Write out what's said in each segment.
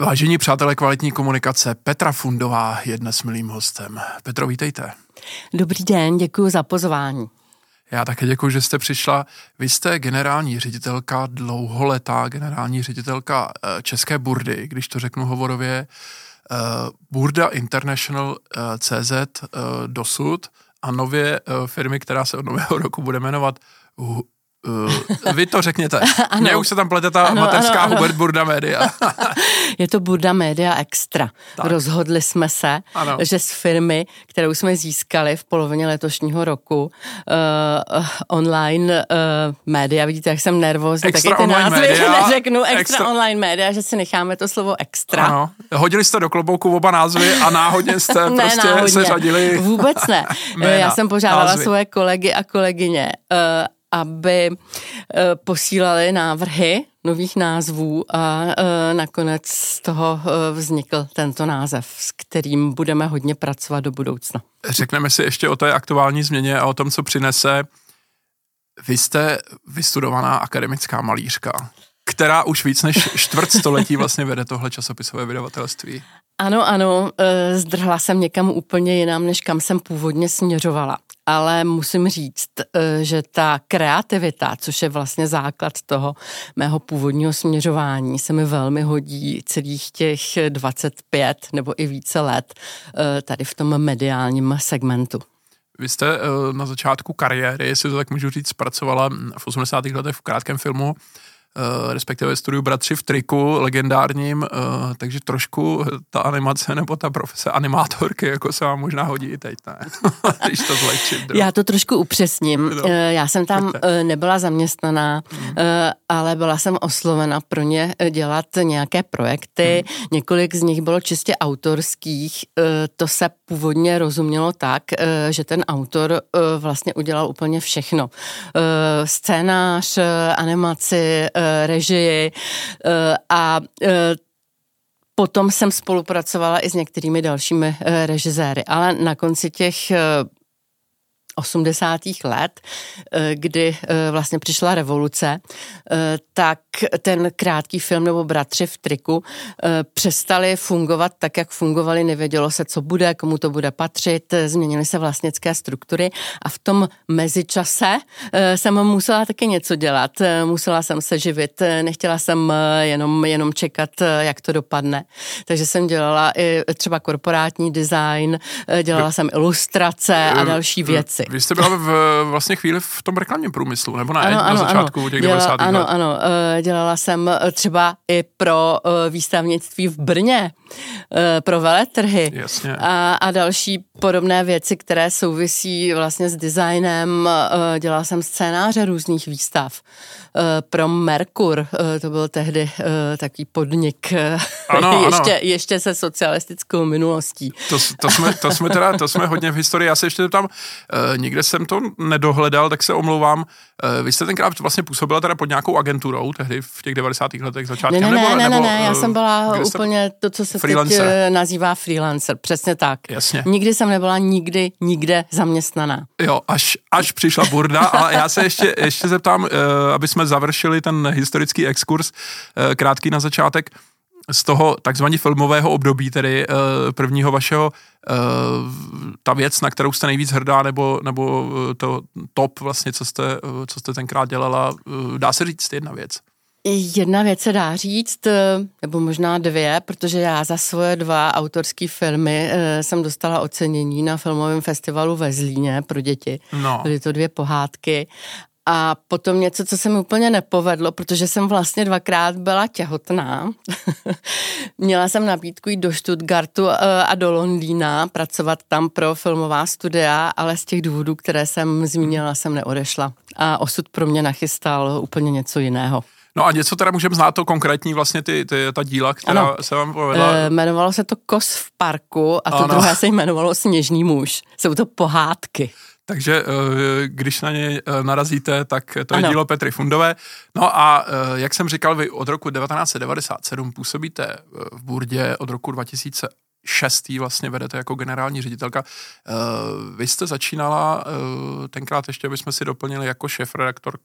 Vážení přátelé kvalitní komunikace, Petra Fundová je dnes milým hostem. Petro, vítejte. Dobrý den, děkuji za pozvání. Já také děkuji, že jste přišla. Vy jste generální ředitelka, dlouholetá generální ředitelka eh, České burdy, když to řeknu hovorově, eh, Burda International eh, CZ dosud a nově firmy, která se od nového roku bude jmenovat Uh, vy to řekněte. Mně už se tam plete ta ano, mateřská ano, ano. Hubert Burda Media. je to Burda Media Extra. Tak. Rozhodli jsme se, ano. že z firmy, kterou jsme získali v polovině letošního roku, uh, online uh, média, vidíte, jak jsem nervózní, extra taky ty názvy media, neřeknu, extra, extra online média, že si necháme to slovo extra. Ano. Hodili jste do klobouku oba názvy a náhodně jste ne, prostě náhodně. se řadili. Vůbec ne. Já jsem požádala názvy. svoje kolegy a kolegyně, uh, aby eh, posílali návrhy nových názvů a eh, nakonec z toho eh, vznikl tento název, s kterým budeme hodně pracovat do budoucna. Řekneme si ještě o té aktuální změně a o tom, co přinese. Vy jste vystudovaná akademická malířka, která už víc než čtvrt století vlastně vede tohle časopisové vydavatelství. Ano, ano, zdrhla jsem někam úplně jinam, než kam jsem původně směřovala ale musím říct, eh, že ta kreativita, což je vlastně základ toho mého původního směřování, se mi velmi hodí celých těch 25 nebo i více let eh, tady v tom mediálním segmentu. Vy jste eh, na začátku kariéry, jestli to tak můžu říct, pracovala v 80. letech v krátkém filmu Eh, respektive studiu Bratři v triku legendárním, eh, takže trošku ta animace nebo ta profese animátorky jako se vám možná hodí i teď, ne? Když to zlehčit. Já to trošku upřesním. No. Eh, já jsem tam Pojďte. nebyla zaměstnaná, hmm. ale byla jsem oslovena pro ně dělat nějaké projekty. Hmm. Několik z nich bylo čistě autorských. To se původně rozumělo tak, že ten autor vlastně udělal úplně všechno. Scénář, animaci, režii eh, a eh, Potom jsem spolupracovala i s některými dalšími eh, režiséry, ale na konci těch 80. let, eh, kdy eh, vlastně přišla revoluce, eh, tak ten krátký film nebo Bratři v triku přestali fungovat tak, jak fungovali, nevědělo se, co bude, komu to bude patřit, změnily se vlastnické struktury a v tom mezičase jsem musela taky něco dělat, musela jsem se živit, nechtěla jsem jenom, jenom čekat, jak to dopadne. Takže jsem dělala i třeba korporátní design, dělala jsem ilustrace a další věci. Vy jste byla v, vlastně chvíli v tom reklamním průmyslu, nebo ne? Ano, na ano, začátku ano. těch 90. Ano, let. ano. Eh, dělala jsem eh, třeba i pro eh, výstavnictví v Brně, pro veletrhy Jasně. A, a další podobné věci, které souvisí vlastně s designem. Dělala jsem scénáře různých výstav. Pro Merkur, to byl tehdy takový podnik ano, ještě, ano. ještě se socialistickou minulostí. To, to, jsme, to, jsme teda, to jsme hodně v historii. Já se ještě tam někde jsem to nedohledal, tak se omlouvám. Eh, vy jste tenkrát vlastně působila teda pod nějakou agenturou, tehdy v těch 90. letech začátkem? Ne, ne, nebo, ne, ne, ne, já jsem byla úplně to, co se freelancer. teď eh, nazývá freelancer, přesně tak. Jasně. Nikdy jsem nebyla nikdy, nikde zaměstnaná. Jo, až, až přišla burda a já se ještě, ještě zeptám, eh, aby jsme završili ten historický exkurs, krátký na začátek z toho takzvaně filmového období, tedy uh, prvního vašeho, uh, ta věc, na kterou jste nejvíc hrdá, nebo, nebo uh, to top vlastně, co jste, co jste tenkrát dělala, uh, dá se říct jedna věc. Jedna věc se dá říct, nebo možná dvě, protože já za svoje dva autorské filmy jsem dostala ocenění na filmovém festivalu ve Zlíně pro děti. No. Byly to dvě pohádky a potom něco, co se mi úplně nepovedlo, protože jsem vlastně dvakrát byla těhotná. Měla jsem nabídku jít do Stuttgartu eh, a do Londýna, pracovat tam pro filmová studia, ale z těch důvodů, které jsem zmínila, jsem neodešla. A osud pro mě nachystal úplně něco jiného. No a něco teda můžeme znát to konkrétní vlastně ty, ty ta díla, která ano. se vám povedla? E, jmenovalo se to Kos v parku a to ano. druhé se jmenovalo Sněžný muž. Jsou to pohádky. Takže eh, když na ně eh, narazíte, tak to je ano. dílo Petry Fundové. No a eh, jak jsem říkal, vy od roku 1997 působíte v Burdě, od roku 2000 šestý vlastně vedete jako generální ředitelka. Vy jste začínala tenkrát ještě, aby jsme si doplnili jako šéf-redaktor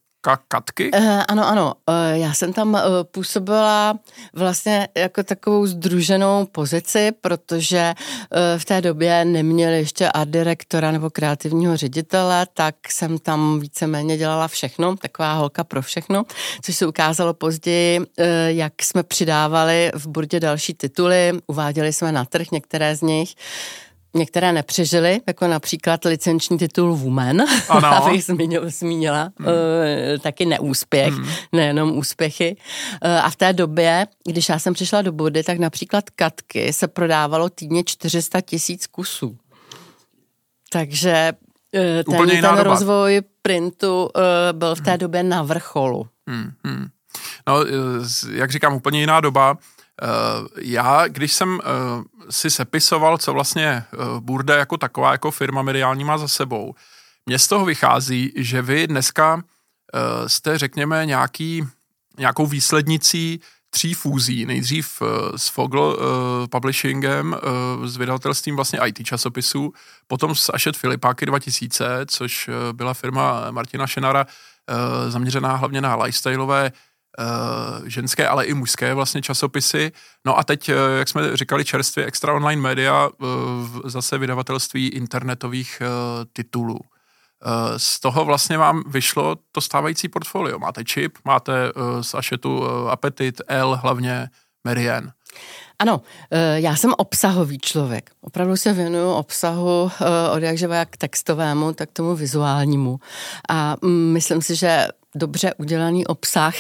Katky? Uh, ano, ano. Uh, já jsem tam uh, působila vlastně jako takovou združenou pozici, protože uh, v té době neměli ještě art direktora nebo kreativního ředitele, tak jsem tam víceméně dělala všechno, taková holka pro všechno, což se ukázalo později, uh, jak jsme přidávali v burdě další tituly, uváděli jsme na trh některé z nich. Některé nepřežily, jako například licenční titul Woman, ano. abych zmínil, zmínila, hmm. uh, taky neúspěch, hmm. nejenom úspěchy. Uh, a v té době, když já jsem přišla do Body, tak například Katky se prodávalo týdně 400 tisíc kusů. Takže uh, ten, ten rozvoj printu uh, byl v té hmm. době na vrcholu. Hmm. Hmm. No, jak říkám, úplně jiná doba. Uh, já, když jsem uh, si sepisoval, co vlastně uh, Burda jako taková, jako firma mediální má za sebou, mně z toho vychází, že vy dneska jste, řekněme, nějaký, nějakou výslednicí tří fúzí. Nejdřív s Fogl Publishingem, s vydavatelstvím vlastně IT časopisů, potom s Ashet Filipáky 2000, což byla firma Martina Šenara, zaměřená hlavně na lifestyleové uh, ženské, ale i mužské vlastně časopisy. No a teď, uh, jak jsme říkali, čerstvě Extra Online Media, uh, zase vydavatelství internetových titulů. Z toho vlastně vám vyšlo to stávající portfolio. Máte Chip, máte z Ašetu Appetit, L hlavně, Merian. Ano, já jsem obsahový člověk. Opravdu se věnuju obsahu od jakživa jak textovému, tak tomu vizuálnímu. A mm, myslím si, že dobře udělaný obsah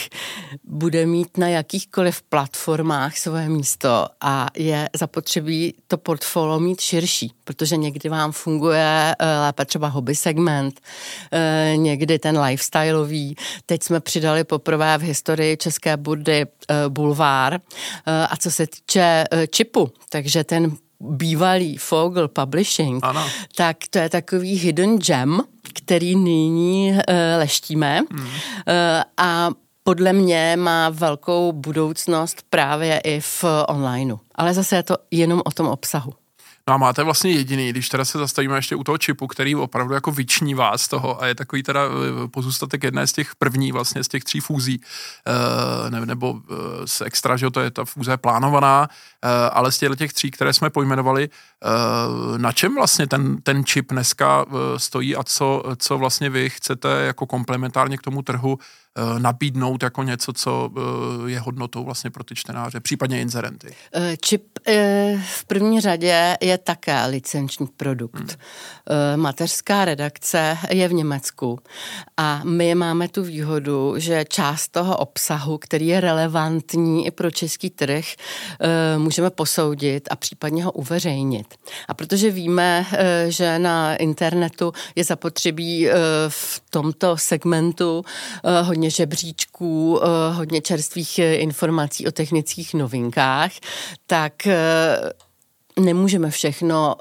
bude mít na jakýchkoliv platformách svoje místo a je zapotřebí to portfolio mít širší, protože někdy vám funguje eh, lépe třeba hobby segment, eh, někdy ten lifestyleový. Teď jsme přidali poprvé v historii České burdy eh, bulvár a co se týče čipu, takže ten bývalý Fogel Publishing, ano. tak to je takový hidden gem, který nyní uh, leštíme hmm. uh, a podle mě má velkou budoucnost právě i v onlineu. Ale zase je to jenom o tom obsahu. No a máte vlastně jediný, když teda se zastavíme ještě u toho čipu, který opravdu jako vyčnívá z toho a je takový teda eh, pozůstatek jedné z těch první vlastně z těch tří fúzí, ne, nebo z extra, že to je ta fúze plánovaná, ale z těch, tří, které jsme pojmenovali, na čem vlastně ten, ten čip dneska stojí a co, co vlastně vy chcete jako komplementárně k tomu trhu nabídnout jako něco, co eh, je hodnotou vlastně pro ty čtenáře, případně inzerenty. Eh, čip v první řadě je také licenční produkt. Hmm. Mateřská redakce je v Německu a my máme tu výhodu, že část toho obsahu, který je relevantní i pro český trh, můžeme posoudit a případně ho uveřejnit. A protože víme, že na internetu je zapotřebí v tomto segmentu hodně hodně žebříčků, eh, hodně čerstvých eh, informací o technických novinkách, tak eh, nemůžeme všechno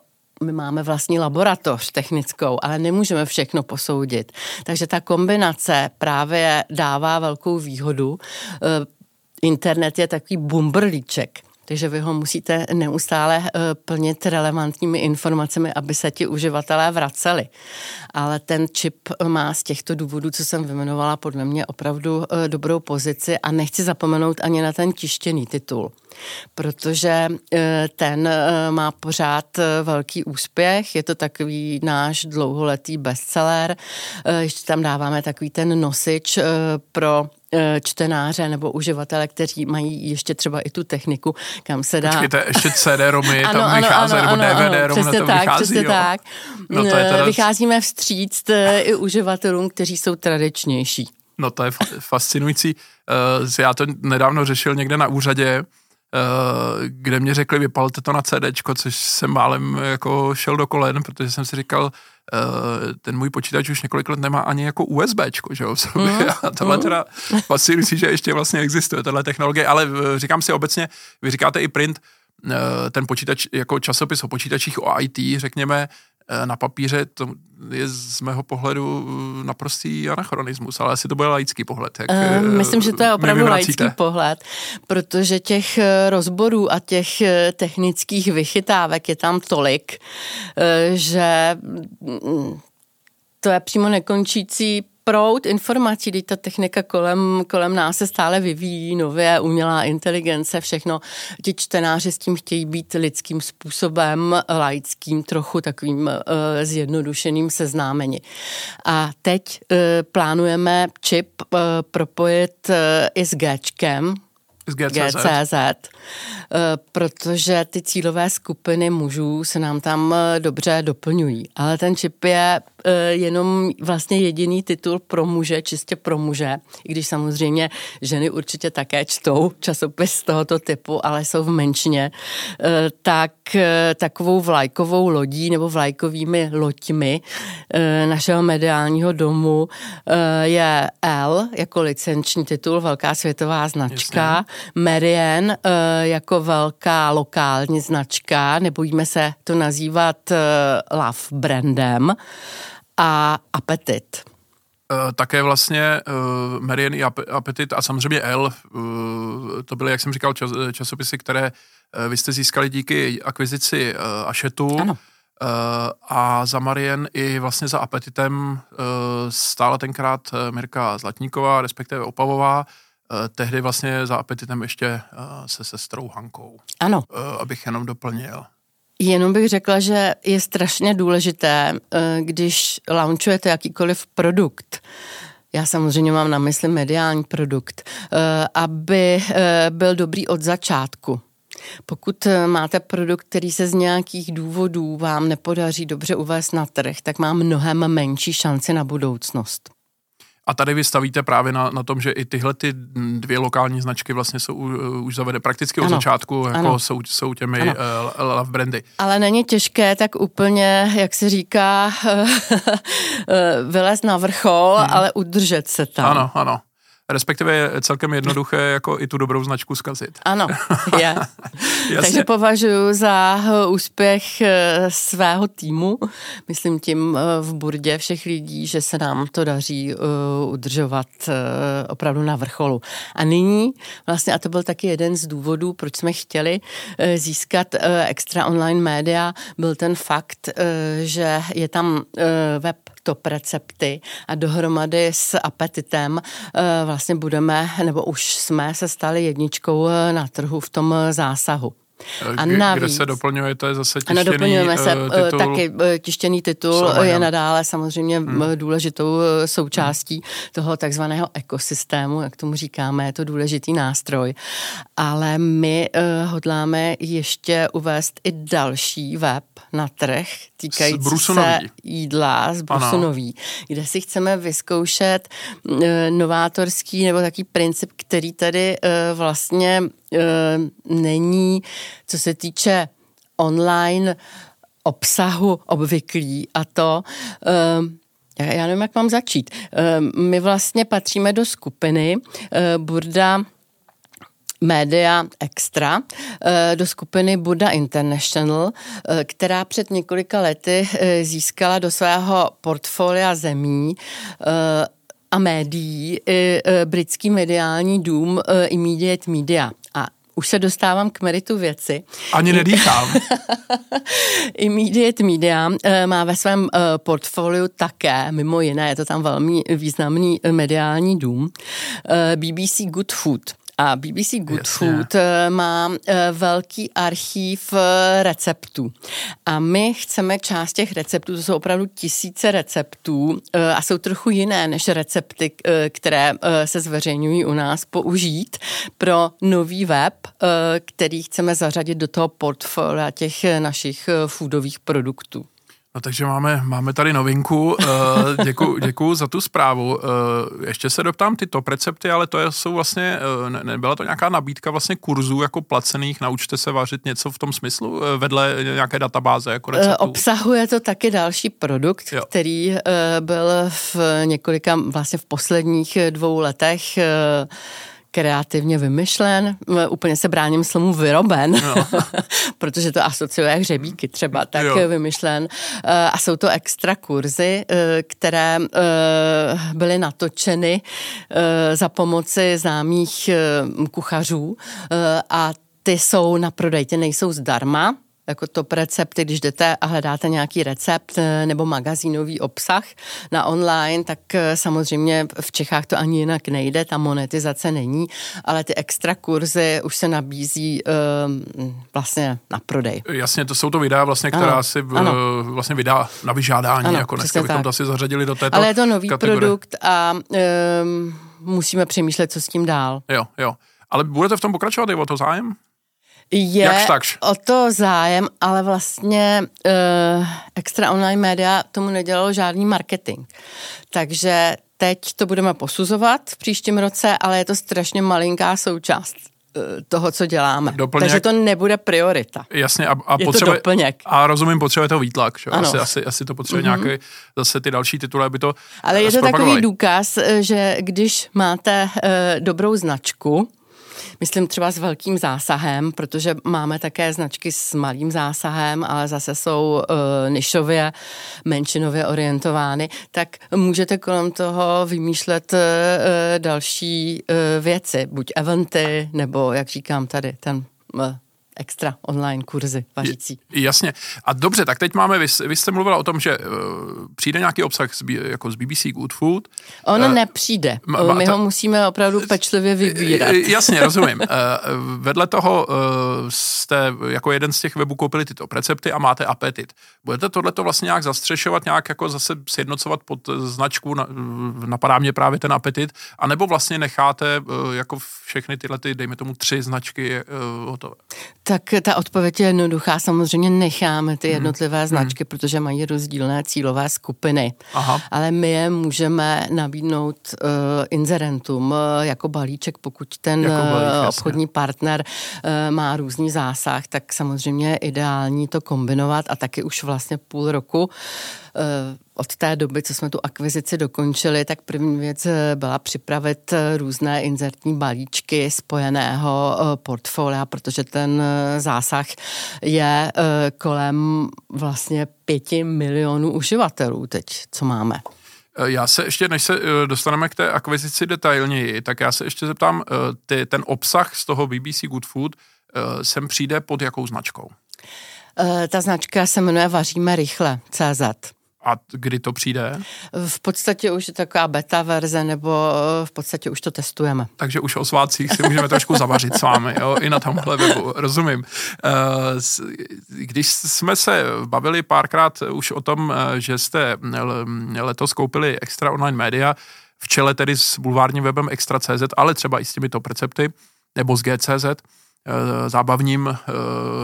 my máme vlastní laboratoř technickou, ale nemůžeme všechno posoudit. Takže ta kombinace právě dává velkou výhodu. Internet je takový bumbrlíček takže vy ho musíte neustále eh, plnit relevantními informacemi, aby se ti uživatelé vraceli. Ale ten čip má z těchto důvodů, co jsem vymenovala, podle mě opravdu eh, dobrou pozici a nechci zapomenout ani na ten tištěný titul protože eh, ten má pořád velký úspěch, je to takový náš dlouholetý bestseller, ještě tam dáváme takový ten nosič pro Eh, čtenáře nebo uživatele, kteří mají ještě třeba i tu techniku, kam se dá... Počkejte, ještě CD-romy tam ano, vychází, ano, nebo DVD-rom na to tak, vychází, přesně jo. tak. No to je teda... Vycházíme vstříc eh, i uživatelům, kteří jsou tradičnější. No to je fascinující. Eh, já to nedávno řešil někde na úřadě, kde mě řekli, vypalte to na CD, což jsem málem jako šel do kolen, protože jsem si říkal, Eh, ten můj počítač už několik let nemá ani jako USB, že jo, v sobě. Mm. A tohle mm. teda fascinující, že ještě vlastně existuje tahle technologie, ale eh, říkám si obecně, vy říkáte i print, eh, ten počítač jako časopis o počítačích o IT, řekněme, Eh, na papíře to je z mého pohledu eh, naprostý anachronismus, ale asi to bude laický pohled. Jak uh, myslím, že to je opravdu laický pohled, protože těch rozborů a těch technických vychytávek je tam tolik, že mm, to je přímo nekončící proud informací, teď ta technika kolem, kolem nás se stále vyvíjí, nově, umělá inteligence, všechno. Ti čtenáři s tím chtějí být lidským způsobem, laickým, trochu takovým uh, zjednodušeným seznámeni. A teď uh, plánujeme čip uh, propojit uh, i s Gčkem, z GCZ. GCZ, protože ty cílové skupiny mužů se nám tam dobře doplňují. Ale ten čip je E, jenom vlastně jediný titul pro muže, čistě pro muže, i když samozřejmě ženy určitě také čtou časopis tohoto typu, ale jsou v menšině, tak takovou vlajkovou lodí nebo vlajkovými loďmi našeho mediálního domu je L jako licenční titul, velká světová značka, Jasně. Marian jako velká lokální značka, nebojíme se to nazývat love brandem, a apetit. Uh, také vlastně uh, Marian i Apetit a samozřejmě L, uh, to byly, jak jsem říkal, čas, časopisy, které uh, vy jste získali díky akvizici uh, Ašetu. Ano. Uh, a za Marian i vlastně za Apetitem uh, stála tenkrát Mirka Zlatníková, respektive Opavová, uh, tehdy vlastně za Apetitem ještě uh, se sestrou Hankou. Ano. Uh, abych jenom doplnil. Jenom bych řekla, že je strašně důležité, eh, když launchujete jakýkoliv produkt, já samozřejmě mám na mysli mediální produkt, eh, aby eh, byl dobrý od začátku. Pokud máte produkt, který se z nějakých důvodů vám nepodaří dobře uvést na trh, tak má mnohem menší šanci na budoucnost. A tady vy stavíte právě na, na tom, že i tyhle ty dvě lokální značky vlastně jsou uh, už zavede prakticky od ano. začátku, jako ano. jsou, jsou těmi uh, love brandy. Ale není těžké tak úplně, jak se říká, vylez na vrchol, hmm. ale udržet se tam. Ano, ano respektive je celkem jednoduché jako i tu dobrou značku zkazit. Ano, je. Takže považuji za eh, úspěch eh, svého týmu, myslím tím eh, v burdě všech lidí, že se nám to daří udržovat opravdu na vrcholu. A nyní vlastně, a to byl taky jeden z důvodů, proč jsme chtěli získat extra online média, byl ten fakt, že je tam web top recepty a dohromady s apetitem eh, vlastně budeme, nebo už jsme se stali jedničkou eh, na trhu v tom eh, zásahu. A navíc, Kde se doplňujete zase tištěný ano, doplňujeme se, titul? Taky tištěný titul je nadále samozřejmě hmm. důležitou součástí hmm. toho takzvaného ekosystému, jak tomu říkáme, je to důležitý nástroj. Ale my uh, hodláme ještě uvést i další web na trh týkající se jídla z Brusunový, kde si chceme vyzkoušet uh, novátorský nebo taký princip, který tady uh, vlastně není, co se týče online obsahu obvyklý a to uh, já nevím, jak mám začít. My vlastně patříme do skupiny Burda Media Extra eh, do skupiny Buddha International, eh, která před několika lety eh, získala do svého portfolia zemí a médií i britský mediální dům Immediate Media. Už se dostávám k meritu věci. Ani nedýchám. Immediate Media má ve svém portfoliu také, mimo jiné, je to tam velmi významný mediální dům, BBC Good Food. A BBC Good Jasně. Food eh, má eh, velký archív eh, receptů. A my chceme část těch receptů, to jsou opravdu tisíce receptů a jsou trochu jiné než recepty, které se zveřejňují u nás, použít pro nový web, který chceme zařadit do toho portfolia těch našich foodových produktů. No takže máme, máme tady novinku. Eh, děkuji děkuju za tu zprávu. Eh, ještě se doptám ty top recepty, ale to jsou vlastně, eh, ne, nebyla to nějaká nabídka vlastně kurzů jako placených, naučte se vařit něco v tom smyslu, vedle nějaké databáze jako receptů? Obsahuje to taky další produkt, jo. který byl v několika, vlastně v posledních dvou letech kreativně vymyšlen, úplně se bráním slovu vyroben, no. protože to asociuje hřebíky třeba, tak jo. vymyšlen. Eh, a jsou to extra kurzy, eh, které eh, byly natočeny za pomoci známých kuchařů a ty jsou na prodej, ty nejsou zdarma, jako top recepty, když jdete a hledáte nějaký recept eh, nebo magazínový obsah na online, tak eh, samozřejmě v Čechách to ani jinak nejde, ta monetizace není, ale ty extra kurzy už se nabízí uh, vlastně na prodej. Jasně, to jsou to videa vlastně, která ano, si v, ano. vlastně vydá na vyžádání, ano, jako dneska bychom tak. to asi zařadili do této Ale je to nový kategorie. produkt a um, musíme přemýšlet, co s tím dál. Jo, jo. Ale budete v tom pokračovat, je o to zájem? Je Jakž takž. o to zájem, ale vlastně uh, extra online média tomu nedělalo žádný marketing. Takže teď to budeme posuzovat v příštím roce, ale je to strašně malinká součást eh, toho, co děláme. Doplněk. Takže to nebude priorita. Jasně, a, a je potřebuje, to doplněk. A rozumím, potřebuje to výtlak. Že? Asi, asi, asi to potřebuje mm-hmm. nějaký, zase ty další tituly, aby to Ale je to takový důkaz, že když máte uh, dobrou značku, myslím třeba s velkým zásahem, protože máme také značky s malým zásahem, ale zase jsou uh, nišově, menšinově orientovány, tak můžete kolem toho vymýšlet uh, další uh, věci, buď eventy, nebo jak říkám tady, ten uh, extra online kurzy vařící. Jasně. A dobře, tak teď máme, vy, vy jste mluvila o tom, že uh, přijde nějaký obsah z, jako z BBC Good Food. On uh, nepřijde. Ma, My ta, ho musíme opravdu pečlivě vybírat. Jasně, rozumím. Uh, vedle toho uh, jste jako jeden z těch webů koupili tyto recepty a máte apetit. Budete tohleto vlastně nějak zastřešovat, nějak jako zase sjednocovat pod značku, na, napadá mě právě ten apetit, anebo vlastně necháte uh, jako všechny tyhle, ty, dejme tomu tři značky uh, hotové? Tak ta odpověď je jednoduchá. Samozřejmě necháme ty mhm. jednotlivé hmm. značky, hmm. protože mají rozdílné cílové skupiny. Aha. Ale my je můžeme nabídnout uh, inzerentům uh, jako balíček, pokud ten jako balík, uh, obchodní jasně. partner uh, má různý zásah, tak samozřejmě je ideální to kombinovat a taky už vlastně půl roku uh, od té doby, co jsme tu akvizici dokončili, tak první věc eh, byla připravit eh, různé inzertní balíčky spojeného eh, portfolia, protože ten zásah je kolem vlastně pěti milionů uživatelů teď, co máme. Já se ještě, než se dostaneme k té akvizici detailněji, tak já se ještě zeptám, ty, ten obsah z toho BBC Good Food sem přijde pod jakou značkou? Ta značka se jmenuje Vaříme rychle, CZ. A kdy to přijde? V podstatě už je taková beta verze, nebo eh, v podstatě už to testujeme. Takže už o svátcích si můžeme trošku zavařit s vámi, jo? i na tomhle webu, rozumím. Eh, když jsme se bavili párkrát už o tom, eh, že jste letos koupili Extra Online Media, v čele tedy s bulvárním webem Extra.cz, ale třeba i s těmito precepty, nebo s GCZ, zábavním eh,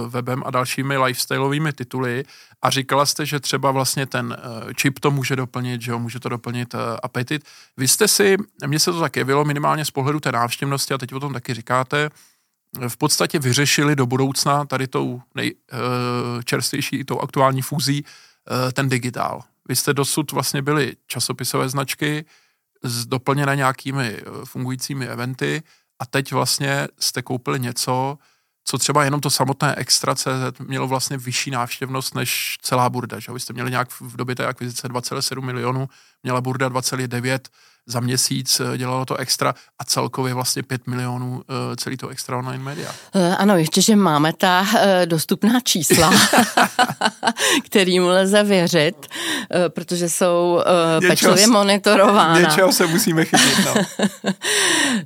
webem a dalšími lifestyleovými tituly a říkala jste, že třeba vlastně ten eh, čip to může doplnit, že jo, může to doplnit apetit. Vy jste si, mně se to tak jevilo minimálně z pohledu té návštěvnosti a teď o tom taky říkáte, v podstatě vyřešili do budoucna tady tou nejčerstvější, tou aktuální fúzí ten digitál. Vy jste dosud vlastně byli časopisové značky, doplněné nějakými fungujícími eventy, a teď vlastně jste koupili něco, co třeba jenom to samotné Extra CZ mělo vlastně vyšší návštěvnost než celá burda. Že? Vy jste měli nějak v době té akvizice 2,7 milionů, měla burda 2,9 za měsíc, eh, dělalo to extra a celkově vlastně 5 milionů eh, celý to extra online media. Eh, ano, ještě, že máme ta dostupná čísla, kterým lze věřit, protože jsou něčeho, pečlivě monitorována. Něčeho se musíme chytit. No.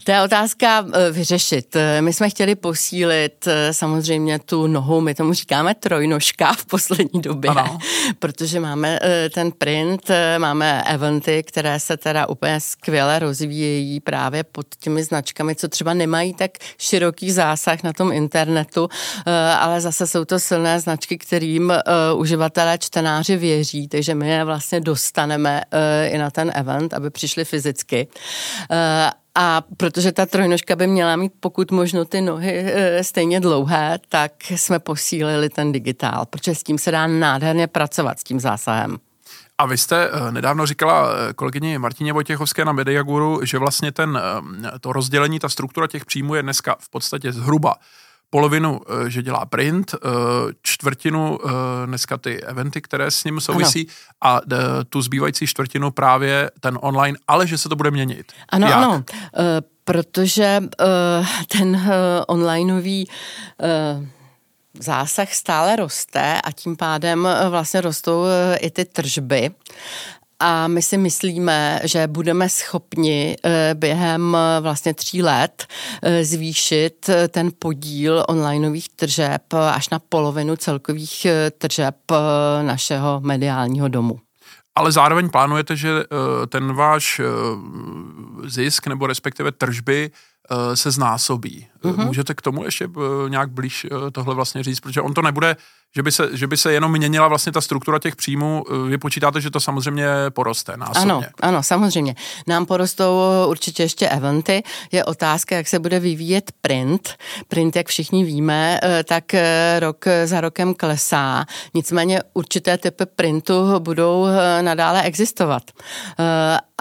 to je otázka vyřešit. My jsme chtěli posílit samozřejmě tu nohu, my tomu říkáme trojnožka v poslední době, ano. protože máme ten print, máme eventy, které se teda úplně skvěle rozvíjejí právě pod těmi značkami, co třeba nemají tak široký zásah na tom internetu, eh, ale zase jsou to silné značky, kterým eh, uživatelé, čtenáři věří, takže my je vlastně dostaneme eh, i na ten event, aby přišli fyzicky. A protože ta trojnožka by měla mít pokud možno ty nohy stejně dlouhé, tak jsme posílili ten digitál, protože s tím se dá nádherně pracovat, s tím zásahem. A vy jste eh, nedávno říkala eh, kolegyni Martině Vojtěchovské na Mediaguru, že vlastně ten, eh, to rozdělení, ta struktura těch příjmů je dneska v podstatě zhruba polovinu, že dělá print, čtvrtinu dneska ty eventy, které s ním souvisí ano. a tu zbývající čtvrtinu právě ten online, ale že se to bude měnit. Ano, Jak? ano, protože ten onlineový zásah stále roste a tím pádem vlastně rostou i ty tržby. A my si myslíme, že budeme schopni eh, během eh, vlastně tří let eh, zvýšit ten podíl onlineových tržeb až na polovinu celkových tržeb našeho mediálního domu. Ale zároveň plánujete, že ten váš zisk nebo respektive tržby se znásobí. Mm-hmm. Můžete k tomu ještě nějak blíž tohle vlastně říct, protože on to nebude že by, se, že by se jenom měnila vlastně ta struktura těch příjmů. Vy počítáte, že to samozřejmě poroste násobně. Ano, ano, samozřejmě. Nám porostou určitě ještě eventy. Je otázka, jak se bude vyvíjet print. Print, jak všichni víme, eh, tak eh, rok za rokem klesá. Nicméně určité typy printu budou eh, nadále existovat.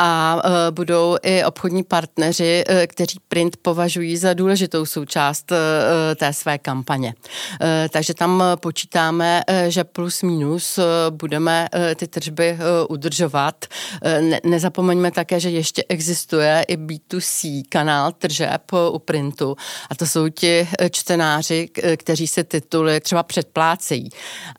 A budou i obchodní partneři, kteří print považují za důležitou součást té své kampaně. Takže tam počítá počítáme, eh, že plus minus eh, budeme eh, ty tržby udržovat. nezapomeňme také, že ještě existuje i B2C kanál tržeb u printu a to jsou ti čtenáři, kteří se tituly třeba předplácejí.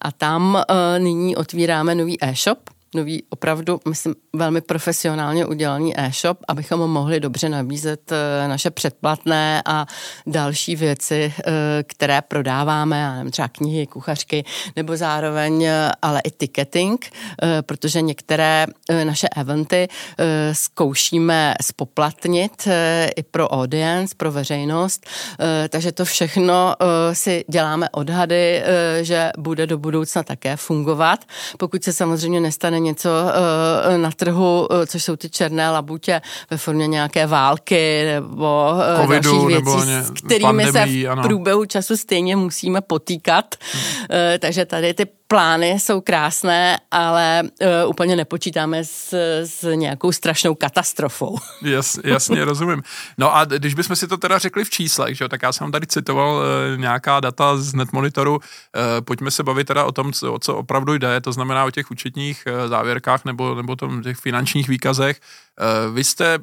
A tam nyní otvíráme nový e-shop, nový opravdu, myslím, velmi profesionálně udělaný e-shop, abychom mohli dobře nabízet eh, naše předplatné a další věci, eh, které prodáváme, já nevím, třeba knihy, kuchařky, nebo zároveň eh, ale i ticketing, protože některé naše eventy zkoušíme spoplatnit i pro audience, pro veřejnost, takže to všechno si děláme odhady, že bude do budoucna také fungovat, pokud se samozřejmě nestane něco uh, na trhu, uh, což jsou ty černé labutě ve formě nějaké války nebo uh, Covidu, dalších věcí, nebo ně, s kterými pandemii, se v průběhu času stejně musíme potýkat. Hmm. Takže tady ty plány jsou krásné, ale uh, úplně nepočítáme s, s nějakou strašnou katastrofou. Jas, jasně, rozumím. No a když bychom si to teda řekli v číslech, že, tak já jsem tady citoval uh, nějaká data z netmonitoru, uh, pojďme se bavit teda o tom, co, o co opravdu jde, to znamená o těch účetních uh, závěrkách nebo, nebo tom těch finančních výkazech. Uh, vy jste,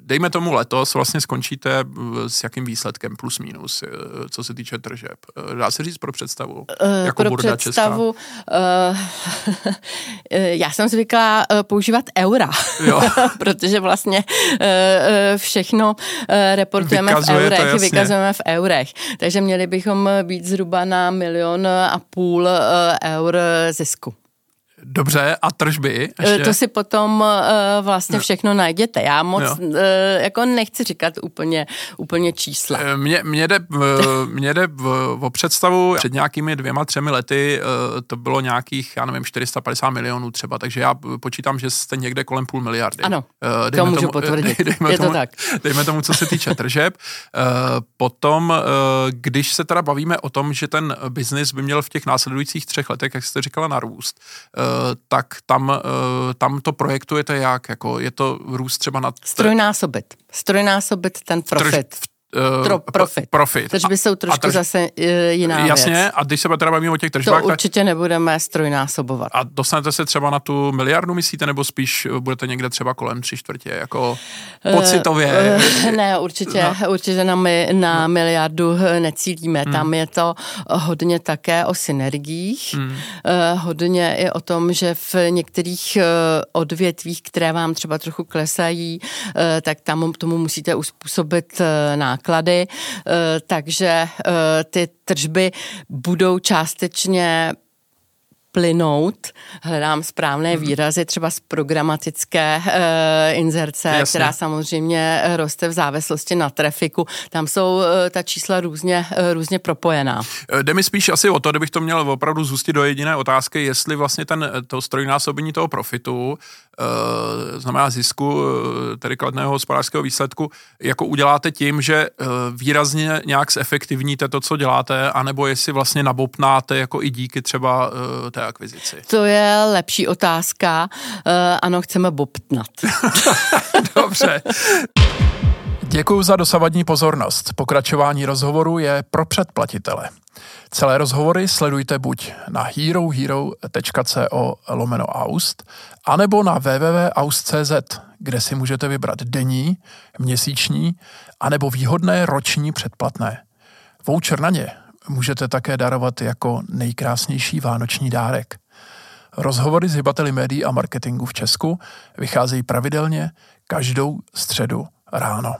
dejme tomu letos, vlastně skončíte s jakým výsledkem plus minus, uh, co se týče tržeb. Dá se říct pro představu? Uh, jako pro představu, Česká? Uh, já jsem zvykla uh, používat eura, protože vlastně uh, všechno reportujeme v eurech, vykazujeme v eurech. Takže měli bychom být zhruba na milion a půl eur zisku. Dobře, a tržby? Eh, ještě? To si potom uh, vlastně všechno najděte. Já moc uh, jako nechci říkat úplně, úplně čísla. Mně, mně, jde, mně jde o představu, před nějakými dvěma, třemi lety uh, to bylo nějakých, já nevím, 450 milionů třeba, takže já počítám, že jste někde kolem půl miliardy. Ano, uh, to můžu tomu, potvrdit. Dejme Je tomu, to tak. Dejme tomu, co se týče tržeb. Uh, potom, uh, když se teda bavíme o tom, že ten biznis by měl v těch následujících třech letech, jak jste říkala, narůst, uh, tak tam, eh, tam to projektujete jak? Jako je to růst třeba na... Strojnásobit. Strojnásobit ten profit. Trž, Uh, Tro, profit. profit. Tržby jsou trošku trž... zase uh, jiná Jasně, věc. a když se teda bavíme o těch tržbách... To určitě tak... nebudeme strojnásobovat. A dostanete se třeba na tu miliardu, myslíte, nebo spíš budete někde třeba kolem tři čtvrtě, jako uh, pocitově? Uh, ne, určitě, no. určitě na, my, na no. miliardu necílíme. Hmm. Tam je to hodně také o synergiích, hmm. uh, hodně i o tom, že v některých uh, odvětvích, které vám třeba trochu klesají, uh, tak tam tomu musíte uspůsobit uh, náklad náklady, eh, takže eh, ty tržby budou částečně plynout, hledám správné mhm. výrazy, třeba z programatické uh, inzerce, Jasně. která samozřejmě roste v závislosti na trafiku. Tam jsou uh, ta čísla různě, uh, různě propojená. Jde mi spíš asi o to, kdybych to měl opravdu zůstit do jediné otázky, jestli vlastně ten, to strojnásobení toho profitu Eh, znamená zisku, eh, tedy kladného hospodářského výsledku, jako uděláte tím, že eh, výrazně nějak zefektivníte to, co děláte, anebo jestli vlastně nabopnáte jako i díky třeba té akvizici? To je lepší otázka. Ano, chceme bobtnat. Dobře. Děkuji za dosavadní pozornost. Pokračování rozhovoru je pro předplatitele. Celé rozhovory sledujte buď na herohero.co lomeno aust, anebo na www.aust.cz, kde si můžete vybrat denní, měsíční, anebo výhodné roční předplatné. Voucher na ně můžete také darovat jako nejkrásnější vánoční dárek. Rozhovory s hybateli médií a marketingu v Česku vycházejí pravidelně každou středu ráno.